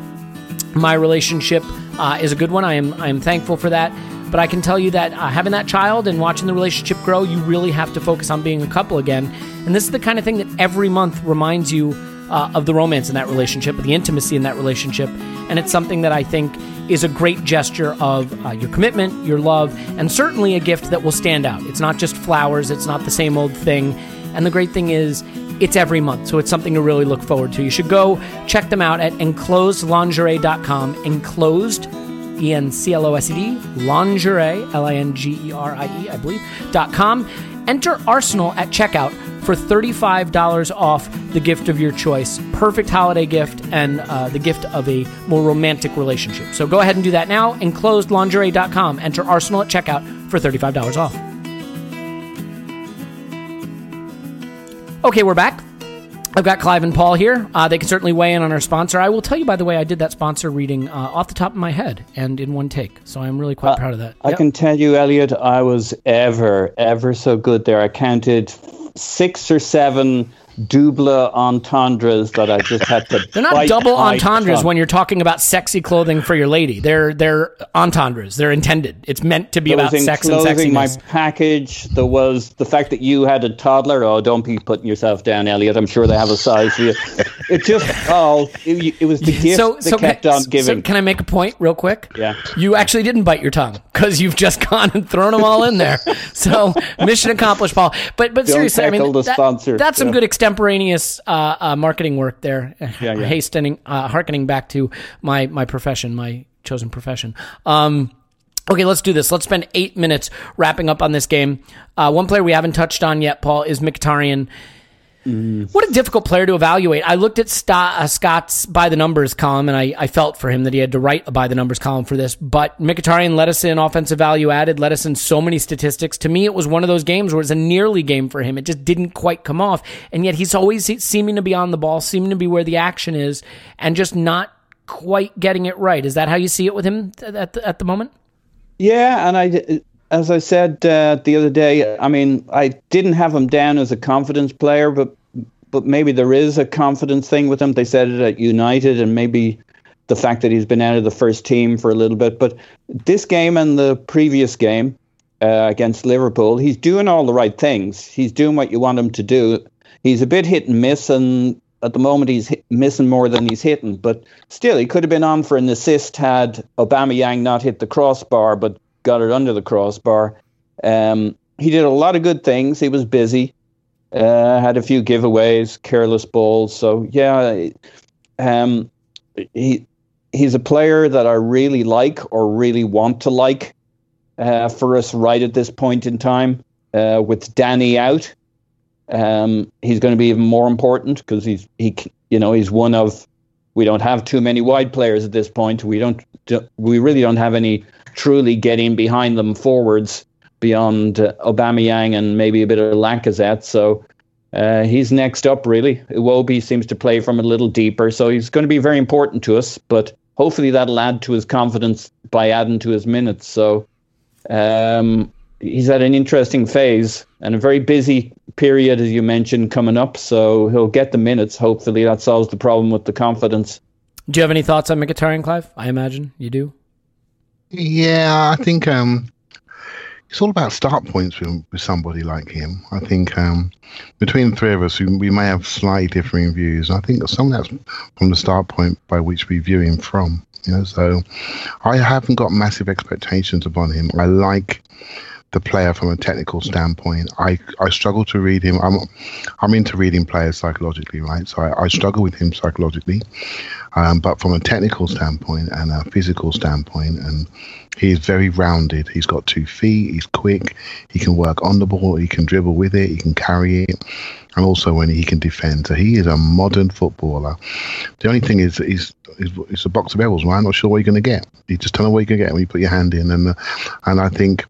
my relationship uh, is a good one. I am I am thankful for that. But I can tell you that uh, having that child and watching the relationship grow, you really have to focus on being a couple again. And this is the kind of thing that every month reminds you uh, of the romance in that relationship, of the intimacy in that relationship. And it's something that I think is a great gesture of uh, your commitment, your love, and certainly a gift that will stand out. It's not just flowers. It's not the same old thing. And the great thing is, it's every month, so it's something to really look forward to. You should go check them out at enclosedlingerie.com. Enclosed, E N C L O S E D, lingerie, L I N G E R I E, I believe, dot com. Enter Arsenal at checkout for $35 off the gift of your choice. Perfect holiday gift and uh, the gift of a more romantic relationship. So go ahead and do that now. Enclosedlingerie.com. Enter Arsenal at checkout for $35 off. Okay, we're back. I've got Clive and Paul here. Uh, they can certainly weigh in on our sponsor. I will tell you, by the way, I did that sponsor reading uh, off the top of my head and in one take. So I'm really quite proud of that. I Yep. can tell you, Elliot, I was ever, ever so good there. I counted six or seven double entendres that I just had to. They're not double entendres tongue. when you're talking about sexy clothing for your lady. They're they're entendres. They're intended. It's meant to be about sex and enclosing my package. There was the fact that you had a toddler. Oh, don't be putting yourself down, Elliot. I'm sure they have a size for you. It just oh, it, it was the gift so, that so, kept can, on giving. so can I make a point real quick? Yeah. You actually didn't bite your tongue because you've just gone and thrown them all in there. So mission accomplished, Paul. But but Don't seriously, I mean, the that- that's some Yeah. good extemporaneous uh, uh, marketing work there. Yeah, yeah. Hastening, uh, harkening back to my my profession, my chosen profession. Um, Okay, let's do this. Let's spend eight minutes wrapping up on this game. Uh, one player we haven't touched on yet, Paul, is Mkhitaryan. What a difficult player to evaluate. I looked at Stott, uh, Scott's by the numbers column, and I, I felt for him that he had to write a by the numbers column for this. But Mkhitaryan led us in offensive value added, led us in so many statistics. To me, it was one of those games where it's a nearly game for him. It just didn't quite come off, and yet he's always seeming to be on the ball, seeming to be where the action is, and just not quite getting it right. Is that how you see it with him at the, at the moment? Yeah, and I, as I said uh, the other day, I mean, I didn't have him down as a confidence player, but but maybe there is a confidence thing with him. They said it at United, and maybe the fact that he's been out of the first team for a little bit. But this game and the previous game uh, against Liverpool, he's doing all the right things. He's doing what you want him to do. He's a bit hit and miss, and at the moment he's hit, missing more than he's hitting. But still, he could have been on for an assist had Aubameyang not hit the crossbar, but got it under the crossbar. Um, he did a lot of good things. He was busy. Uh, had a few giveaways, careless balls. So yeah, um, he he's a player that I really like or really want to like uh, for us right at this point in time. Uh, with Danny out, um, he's going to be even more important because he's he you know he's one of we don't have too many wide players at this point. We don't we really don't have any truly getting behind them forwards beyond uh, Aubameyang and maybe a bit of Lacazette. So uh, he's next up, really. Iwobi seems to play from a little deeper, so he's going to be very important to us. But hopefully that'll add to his confidence by adding to his minutes. So um, he's at an interesting phase and a very busy period, as you mentioned, coming up. So he'll get the minutes. Hopefully that solves the problem with the confidence. Do you have any thoughts on Mkhitaryan, Clive? I imagine you do. Yeah, I think um, it's all about start points with, with somebody like him. I think um, between the three of us, we, we, may have slightly differing views. I think some of that's from the start point by which we view him from. You know, so I haven't got massive expectations upon him. I like the player from a technical standpoint. I, I struggle to read him. I'm I'm into reading players psychologically, right? So I, I struggle with him psychologically. Um, but from a technical standpoint and a physical standpoint, and he's very rounded. He's got two feet. He's quick. He can work on the ball. He can dribble with it. He can carry it, and also when he can defend. So he is a modern footballer. The only thing is, is, it's a box of errors. Right? I'm not sure what you're going to get. You just don't know what you're going to get when you put your hand in, and uh, and I think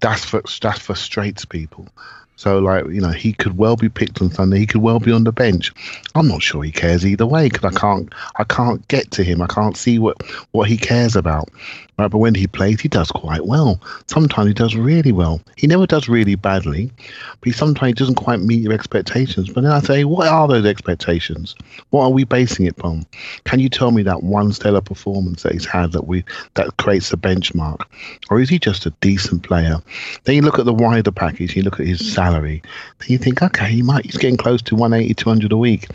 that's that frustrates people. So, like, you know, he could well be picked on Sunday. He could well be on the bench. I'm not sure he cares either way because I can't, I can't get to him. I can't see what what he cares about. Right, but when he plays, he does quite well. Sometimes he does really well. He never does really badly, but he sometimes doesn't quite meet your expectations. But then I say, what are those expectations? What are we basing it upon? Can you tell me that one stellar performance that he's had that we that creates a benchmark, or is he just a decent player? Then you look at the wider package. You look at his mm. salary. Then you think, okay, he might he's getting close to 180, 200 a week.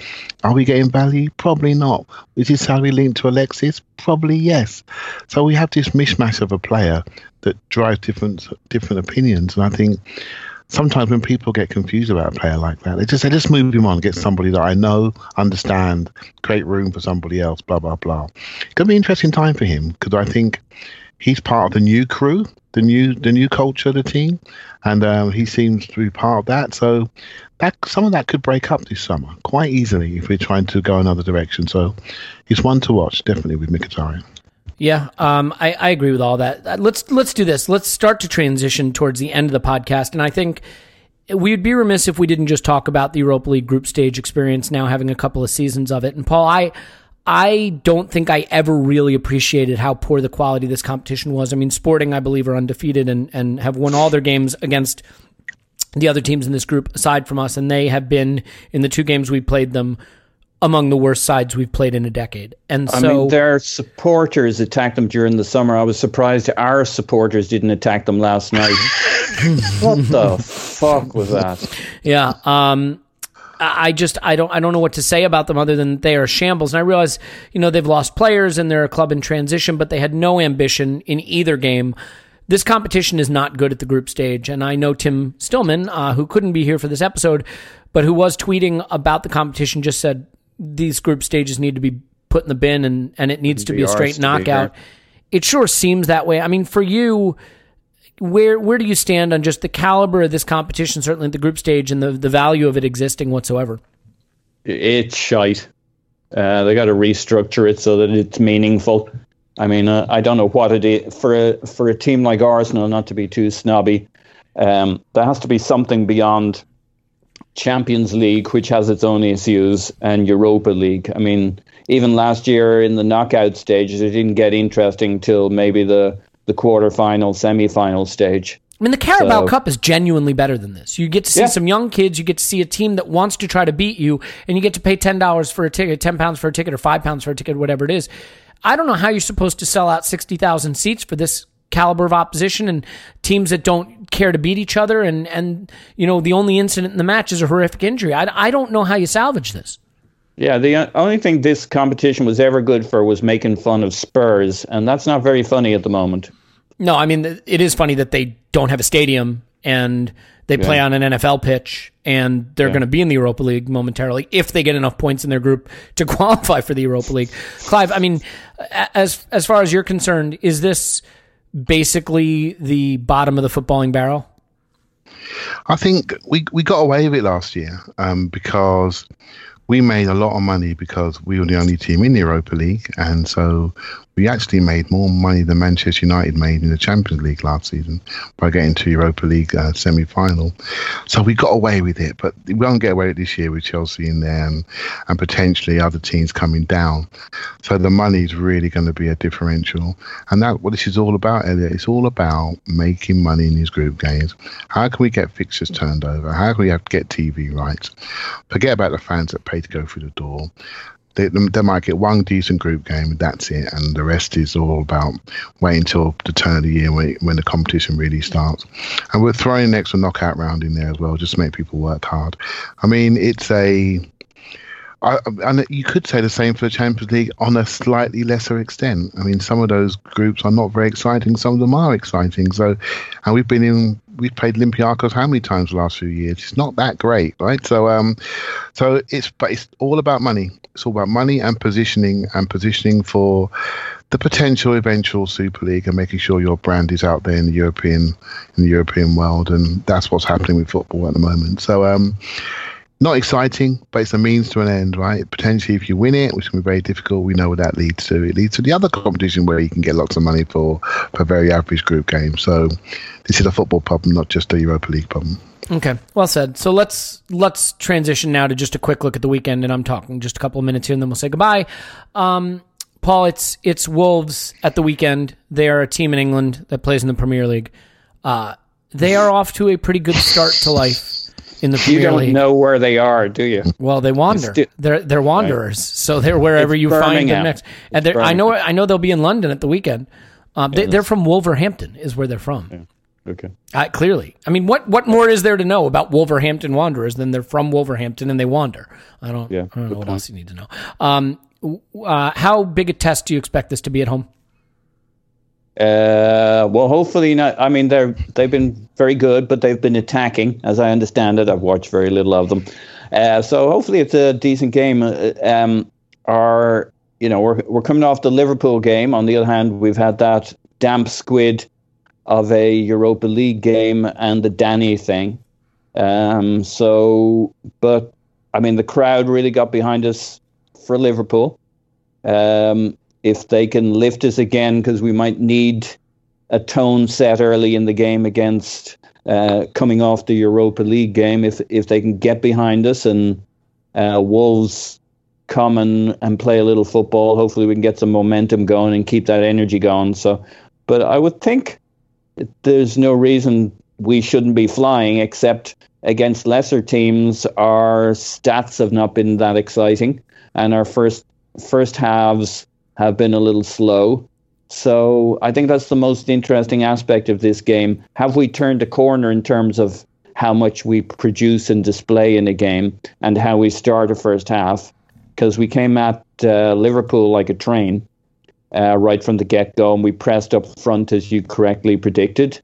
Are we getting value? Probably not. Is his salary linked to Alexis? Probably yes. So we have this mishmash of a player that drives different different opinions, and I think sometimes when people get confused about a player like that, they just say, just move him on, get somebody that I know, understand, create room for somebody else, blah blah blah. It's gonna be an interesting time for him because I think he's part of the new crew, the new the new culture the team, and um, he seems to be part of that. So that some of that could break up this summer quite easily if we're trying to go another direction. So he's one to watch definitely with Mkhitaryan. Yeah, um, I, I agree with all that. Uh, let's let's do this. Let's start to transition towards the end of the podcast, and I think we'd be remiss if we didn't just talk about the Europa League group stage experience. Now having a couple of seasons of it, and Paul, I I don't think I ever really appreciated how poor the quality of this competition was. I mean, Sporting, I believe, are undefeated and and have won all their games against the other teams in this group aside from us, and they have been in the two games we played them among the worst sides we've played in a decade. And so I mean, their supporters attacked them during the summer. I was surprised our supporters didn't attack them last night. what the fuck was that? Yeah. Um, I just I don't I don't know what to say about them other than they are shambles. And I realize you know they've lost players and they're a club in transition, but they had no ambition in either game. This competition is not good at the group stage, and I know Tim Stillman, uh, who couldn't be here for this episode, but who was tweeting about the competition, just said these group stages need to be put in the bin and, and it needs to be a straight knockout. It sure seems that way. I mean, for you, where where do you stand on just the caliber of this competition, certainly at the group stage, and the, the value of it existing whatsoever? it's shite. Uh, they got to restructure it so that it's meaningful. I mean, uh, I don't know what it is for a for a team like Arsenal. Not to be too snobby, um, there has to be something beyond Champions League, which has its own issues, and Europa League. I mean, even last year in the knockout stages, it didn't get interesting till maybe the the quarterfinal, semi-final stage. I mean, the Carabao So- Cup is genuinely better than this. You get to see Yeah. some young kids. You get to see a team that wants to try to beat you, and you get to pay ten dollars for a ticket, ten pounds for a ticket, or five pounds for a ticket, whatever it is. I don't know how you're supposed to sell out sixty thousand seats for this caliber of opposition and teams that don't care to beat each other. And and you know the only incident in the match is a horrific injury. I, I don't know how you salvage this. Yeah, the only thing this competition was ever good for was making fun of Spurs, and that's not very funny at the moment. No, I mean it is funny that they don't have a stadium and they play on an NFL pitch and they're going to be in the Europa League momentarily if they get enough points in their group to qualify for the Europa League. Clive, I mean, as as far as you're concerned, is this basically the bottom of the footballing barrel? I think we we got away with it last year um, because we made a lot of money because we were the only team in the Europa League, and so we actually made more money than Manchester United made in the Champions League last season by getting to Europa League uh, semi-final. So we got away with it, but we won't get away with it this year with Chelsea in there and, and potentially other teams coming down. So the money is really going to be a differential, and that what this is all about, Elliot. It's all about making money in these group games. How can we get fixtures turned over? How can we have get TV rights? Forget about the fans that pay to go through the door. They, they might get one decent group game and that's it, and the rest is all about waiting until the turn of the year when, when the competition really starts. And we're throwing an extra knockout round in there as well, just to make people work hard. I mean, it's a I, and you could say the same for the Champions League on a slightly lesser extent. I mean, some of those groups are not very exciting. Some of them are exciting. So, and we've been in, we've played Olympiacos how many times the last few years? It's not that great, right? So, um, so it's but it's all about money. It's all about money and positioning and positioning for the potential eventual Super League and making sure your brand is out there in the European in the European world. And that's what's happening with football at the moment. So, um, not exciting, but it's a means to an end, right? Potentially, if you win it, which can be very difficult, we know what that leads to. It leads to the other competition where you can get lots of money for for very average group games. So, this is a football problem, not just a Europa League problem. Okay, well said. So let's let's transition now to just a quick look at the weekend, and I'm talking just a couple of minutes here, and then we'll say goodbye. Um, Paul, it's it's Wolves at the weekend. They are a team in England that plays in the Premier League. Uh, they are off to a pretty good start to life in the You don't League. know where they are, do you? Well, they wander. They're they're wanderers, so they're wherever It's you find them next. And they're, I know I know they'll be in London at the weekend. Um, they, they're from Wolverhampton, is where they're from. Okay. Uh, clearly, I mean, what what more is there to know about Wolverhampton Wanderers than they're from Wolverhampton and they wander? I don't. Yeah, I don't know good what else you need to know. Um, uh, how big a test do you expect this to be at home? Uh, well, hopefully not. I mean, they're they've been very good, but they've been attacking, as I understand it. I've watched very little of them, uh, so hopefully it's a decent game. Uh, Um, our, you know, we're we're coming off the Liverpool game. On the other hand, we've had that damp squid of a Europa League game and the Danny thing. Um, so, but I mean, the crowd really got behind us for Liverpool. Um, if they can lift us again, because we might need a tone set early in the game against uh, coming off the Europa League game. If if they can get behind us and uh, Wolves come and, and play a little football, hopefully we can get some momentum going and keep that energy going. So, but I would think there's no reason we shouldn't be flying, except against lesser teams, our stats have not been that exciting, and our first first halves have been a little slow. So I think that's the most interesting aspect of this game. Have we turned a corner in terms of how much we produce and display in a game and how we start a first half? Because we came at uh, Liverpool like a train uh, right from the get go and we pressed up front as you correctly predicted.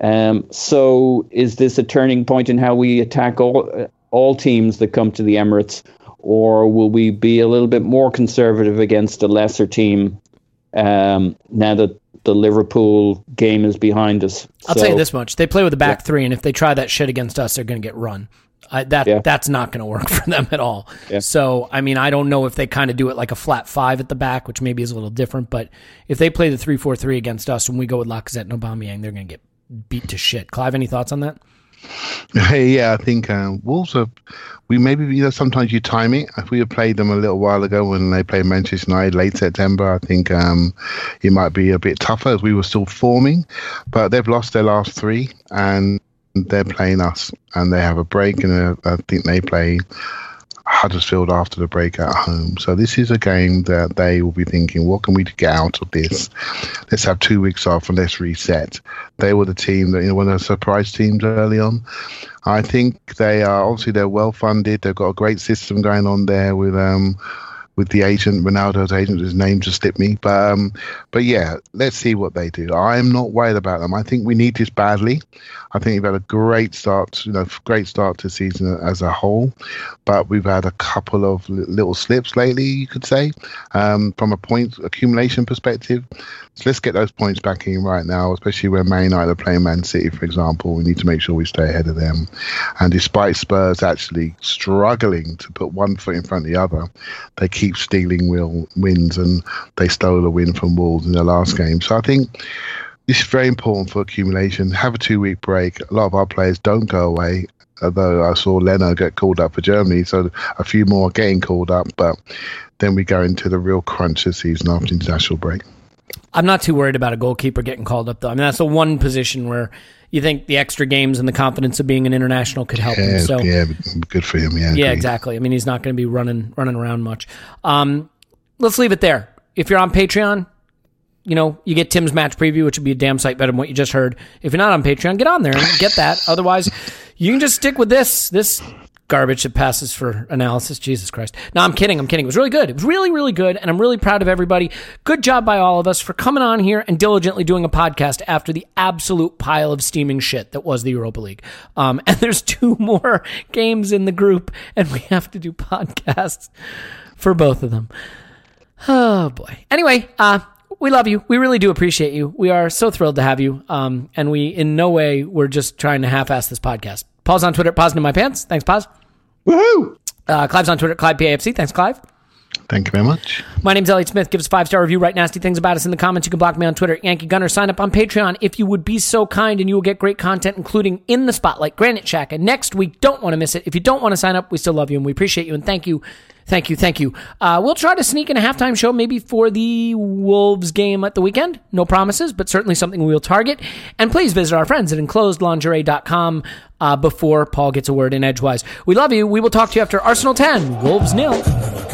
Um, so is this a turning point in how we attack all, uh, all teams that come to the Emirates? Or will we be a little bit more conservative against a lesser team um, now that the Liverpool game is behind us. I'll So, tell you this much: they play with a back three, and if they try that shit against us, they're going to get run. I, that Yeah. that's not going to work for them at all. Yeah. So I mean, I don't know if they kind of do it like a flat five at the back, which maybe is a little different. But if they play the three four three against us and we go with Lacazette and Aubameyang, they're going to get beat to shit. Clive, any thoughts on that? Yeah, I think um, Wolves have. We maybe you know sometimes you time it. If we had played them a little while ago when they played Manchester United late September, I think um, it might be a bit tougher as we were still forming. But they've lost their last three and they're playing us, and they have a break, and uh, I think they play Huddersfield after the break at home. So this is a game that they will be thinking, what can we get out of this? Let's have two weeks off and let's reset. They were the team that you know one of the surprise teams early on. I think they are obviously they're well funded. They've got a great system going on there with um with the agent Ronaldo's agent. His name just slipped me, but um, but yeah, let's see what they do. I'm not worried about them. I think we need this badly. I think we've had a great start, you know, great start to season as a whole, but we've had a couple of little slips lately, you could say, um, from a point accumulation perspective. So let's get those points back in right now, especially when Man United are playing Man City, for example. We need to make sure we stay ahead of them. And despite Spurs actually struggling to put one foot in front of the other, they keep stealing will, wins, and they stole a win from Wolves in the last game. So I think this is very important for accumulation. Have a two week break. A lot of our players don't go away. Although I saw Leno get called up for Germany, so a few more are getting called up. But then we go into the real crunch this season after international break. I'm not too worried about a goalkeeper getting called up though. I mean, that's the one position where you think the extra games and the confidence of being an international could help him. So yeah, good for him. Yeah, Yeah, exactly. I mean, he's not going to be running running around much. Um, let's leave it there. If you're on Patreon, you know you get Tim's match preview, which would be a damn sight better than what you just heard. If you're not on Patreon, get on there and get that. Otherwise, you can just stick with this this garbage that passes for analysis. Jesus Christ! No, I'm kidding. I'm kidding. It was really good. It was really really good, and I'm really proud of everybody. Good job by all of us for coming on here and diligently doing a podcast after the absolute pile of steaming shit that was the Europa League. Um, and there's two more games in the group, and we have to do podcasts for both of them. Oh boy. Anyway, uh, we love you. We really do appreciate you. We are so thrilled to have you. Um, and we in no way we're just trying to half-ass this podcast. Paul's on Twitter, Pause in my pants. Thanks, Pause. Woohoo! Uh, Clive's on Twitter, Clive PAFC. Thanks, Clive. Thank you very much. My name's Elliot Smith. Give us a five star review. Write nasty things about us in the comments. You can block me on Twitter, Yankee Gunner. Sign up on Patreon if you would be so kind, and you will get great content, including in the spotlight, Granit Xhaka. And next week, don't want to miss it. If you don't want to sign up, we still love you and we appreciate you and thank you, thank you, thank you. Uh, we'll try to sneak in a halftime show maybe for the Wolves game at the weekend. No promises, but certainly something we'll target. And please visit our friends at enclosedlingerie.com uh, before Paul gets a word in edgewise. We love you. We will talk to you after Arsenal 10, Wolves nil.